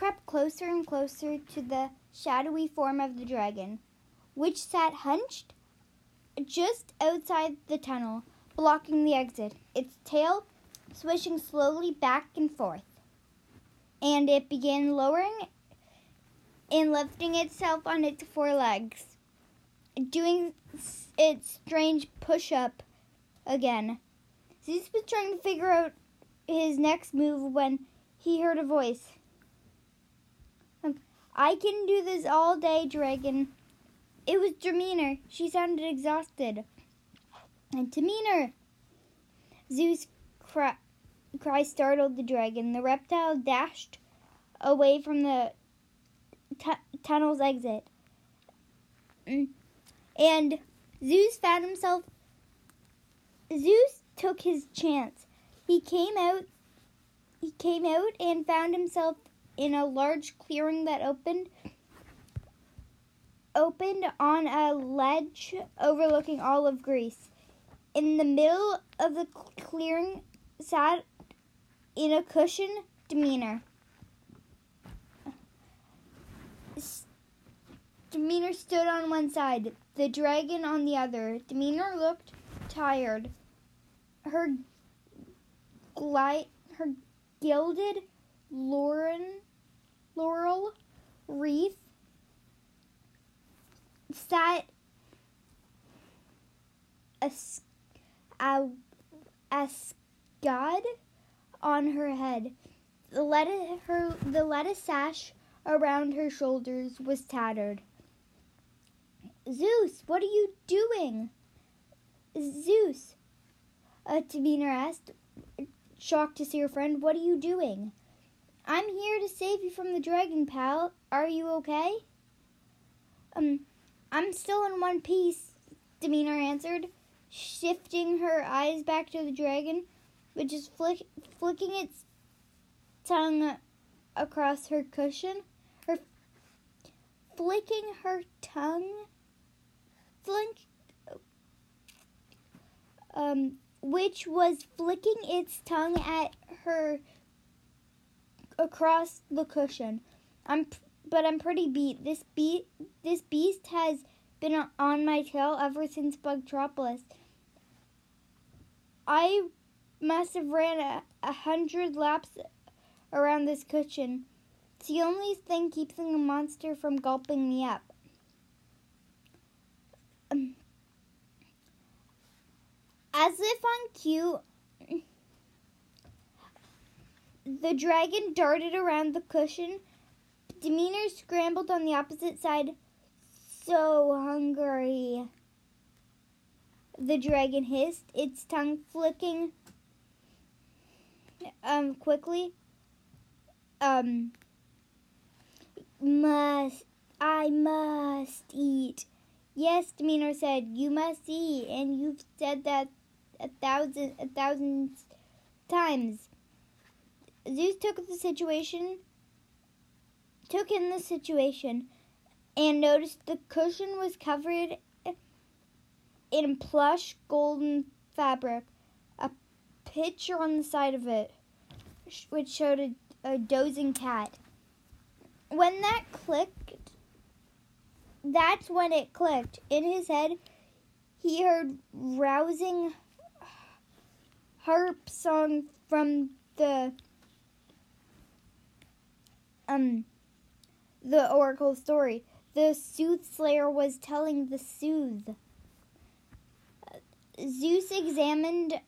crept closer and closer to the shadowy form of the dragon, which sat hunched just outside the tunnel, blocking the exit, its tail swishing slowly back and forth. And it began lowering and lifting itself on its four legs, doing its strange push up again. Zeus was trying to figure out his next move when he heard a voice. I can do this all day, dragon. It was Demeanor. She sounded exhausted. And Demeanor! Zeus' cry, cry startled the dragon. The reptile dashed away from the tu- tunnel's exit. And Zeus found himself. Zeus took his chance. He came out. He came out and found himself in a large clearing that opened opened on a ledge overlooking all of Greece. In the middle of the clearing sat in a cushion Demeanor. Demeanor stood on one side, the dragon on the other. Demeanor looked tired. Her glide, her gilded lauren, laurel wreath sat a, a, a scud on her head. The lettuce, her, the lettuce sash around her shoulders was tattered. Zeus, what are you doing? Zeus, uh, Demeanor asked, shocked to see her friend. What are you doing? I'm here to save you from the dragon, pal. Are you okay? Um, I'm still in one piece, Demeanor answered, shifting her eyes back to the dragon, which is flick- flicking its tongue across her cushion. Her flicking her tongue, flick, um, which was flicking its tongue at her across the cushion. I'm but I'm pretty beat. This beat this beast has been on my tail ever since Bugtropolis. I must have ran a, a hundred laps around this cushion. It's the only thing keeping the monster from gulping me up. Um, as if on cue, the dragon darted around the cushion Demeanor scrambled on the opposite side. So hungry. The dragon hissed, its tongue flicking um quickly. Um must I must eat. Yes, Demeanor said, you must eat, and you've said that a thousand a thousand times. Zeus took the situation took in the situation and noticed the cushion was covered in plush golden fabric, a picture on the side of it, which showed a, a dozing cat. When that clicked, that's when it clicked. In his head, he heard rousing harp song from the um the oracle story. The soothsayer was telling the sooth. Zeus examined.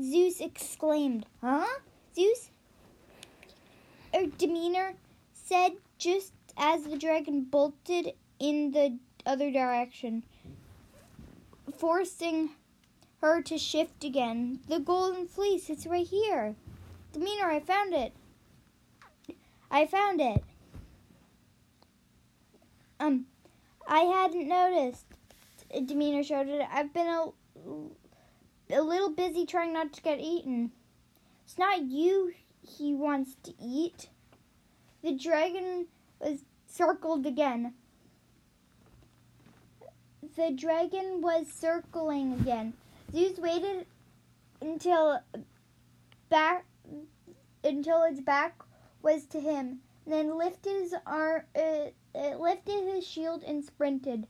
Zeus exclaimed, "Huh, Zeus?" Or Demeanor said just as the dragon bolted in the other direction, forcing her to shift again. The golden fleece, it's right here. Demeanor, I found it. I found it. Um, I hadn't noticed. Demeanor showed it. I've been a, a little busy trying not to get eaten. It's not you he wants to eat. The dragon was circled again. The dragon was circling again. Zeus waited until back until its back was to him. then lifted his arm, uh, uh, lifted his shield and sprinted.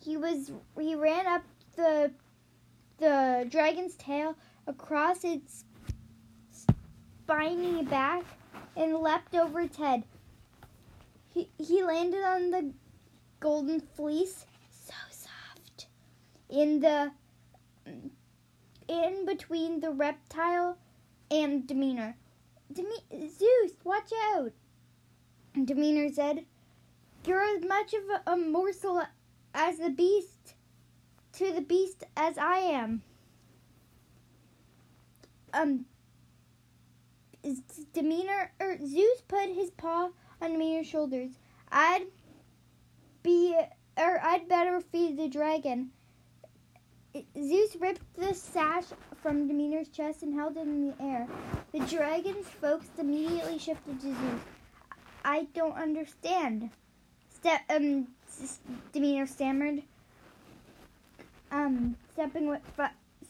He was he ran up the the dragon's tail across its spiny back and leapt over its head. He he landed on the golden fleece, so soft, in the in between the reptile and Demeanor. Deme- Zeus, watch out! Demeanor said, You're as much of a, a morsel as the beast to the beast as I am. Um, Demeanor or Zeus put his paw on Demeanor's shoulders. I'd be or I'd better feed the dragon. Zeus ripped the sash from Demeanor's chest and held it in the air. The dragon's focus immediately shifted to Zeus. I don't understand. Step um Demeanor stammered. Um stepping with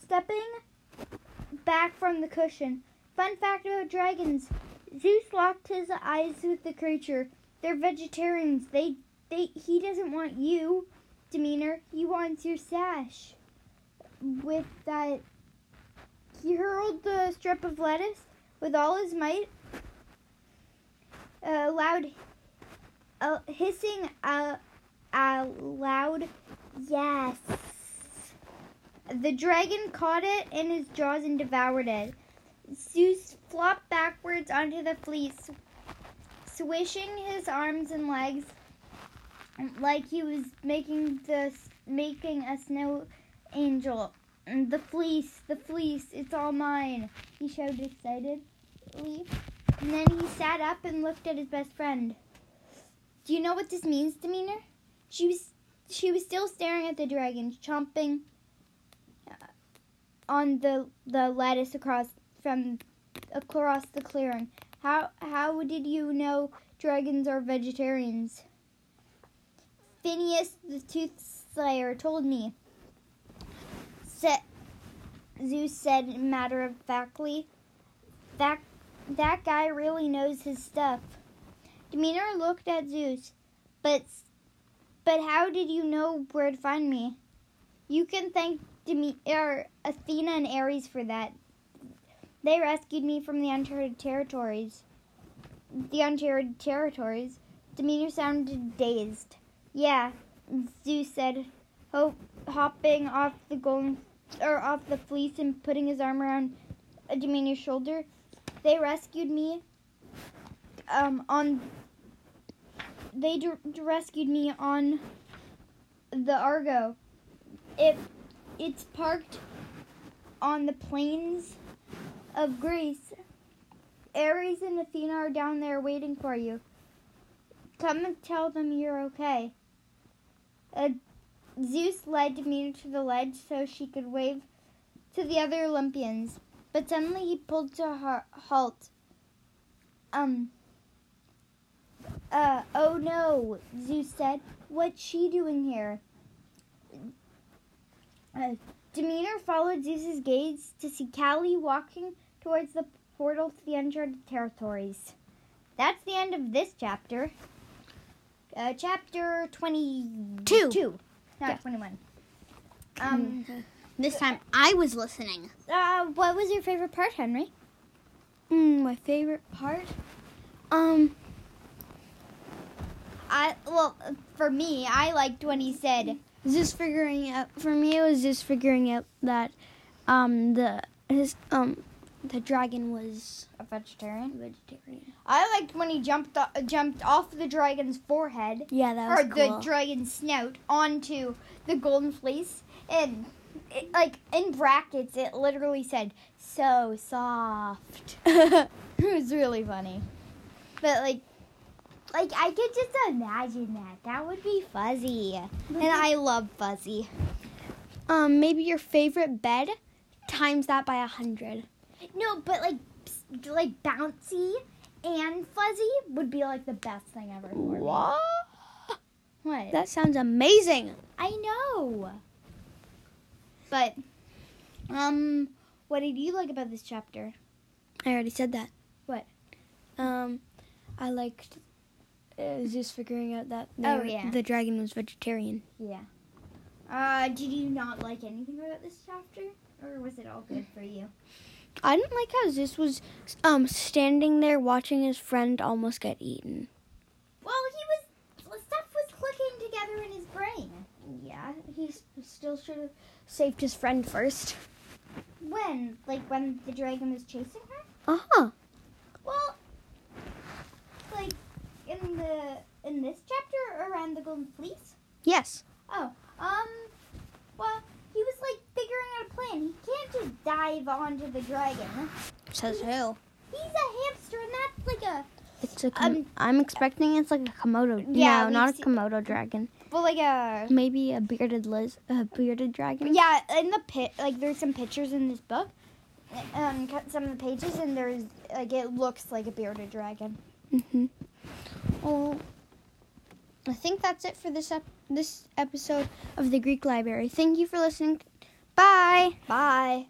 stepping back from the cushion. Fun fact about dragons. Zeus locked his eyes with the creature. They're vegetarians. They they he doesn't want you, Demeanor. He wants your sash. With that he hurled the strip of lettuce with all his might. A loud uh, hissing a, uh, loud yes. The dragon caught it in his jaws and devoured it. Zeus flopped backwards onto the fleece, swishing his arms and legs like he was making the making a snow angel. The fleece, the fleece, it's all mine, he shouted excitedly. And then he sat up and looked at his best friend. Do you know what this means, Demeanor? She was she was still staring at the dragon, chomping uh, on the the lettuce across from across the clearing. How how did you know dragons are vegetarians? Phineas the Tooth Slayer told me. Set, Zeus said matter of factly. That that guy really knows his stuff. Demeter looked at Zeus, but but how did you know where to find me? You can thank Deme- er, Athena and Ares for that. They rescued me from the uncharted territories. The uncharted territories. Demeter sounded dazed. Yeah, Zeus said, ho- hopping off the golden or off the fleece and putting his arm around Demeanor's shoulder. They rescued me. Um, on they d- rescued me on the Argo. It it's parked on the plains of Greece. Ares and Athena are down there waiting for you. Come and tell them you're okay. Uh, Zeus led Demeter to the ledge so she could wave to the other Olympians, but suddenly he pulled to a halt. Um. Uh, oh no, Zeus said. What's she doing here? Uh, Demeter followed Zeus's gaze to see Callie walking towards the portal to the uncharted territories. That's the end of this chapter. Uh, chapter 22. Two. Not Yeah. 21. Um, This time I was listening. uh, what was your favorite part, Henry? Mm, my favorite part? Um, I well, for me, I liked when he said, just figuring out. For me, it was just figuring out that, um, the his um, the dragon was a vegetarian. vegetarian. I liked when he jumped o- jumped off the dragon's forehead Yeah, that or was cool. Or the dragon's snout onto the golden fleece, and it, like in brackets, it literally said "so soft." it was really funny, but like. Like I could just imagine that. That would be fuzzy, and I love fuzzy. um, maybe your favorite bed times that by a hundred. No, but like, like bouncy and fuzzy would be like the best thing ever. For me. What? What? That sounds amazing. I know. But, um, what did you like about this chapter? I already said that. What? Um, I liked uh, Zeus figuring out that Oh, yeah. the dragon was vegetarian. Yeah. Uh, did you not like anything about this chapter, or was it all good for you? I didn't like how Zeus was um standing there watching his friend almost get eaten. Well, he was stuff was clicking together in his brain. Yeah, he still should have saved his friend first. When, like, when the dragon was chasing her. Uh huh. Well, like in the in this chapter around the golden fleece. Yes. Oh, um, well, he was like figuring out a plan. He can't just dive onto the dragon. Says who? He's a hamster, and that's like a It's a. Com- Um, I'm expecting it's like a komodo. Yeah, no, not a komodo dragon. well, like a Maybe a bearded liz, a bearded dragon. yeah. In the pit, like there's some pictures in this book, um, cut some of the pages, and there's like it looks like a bearded dragon. Mm-hmm. Well, I think that's it for this ep- this episode of the Greek Library. Thank you for listening. Bye. Bye.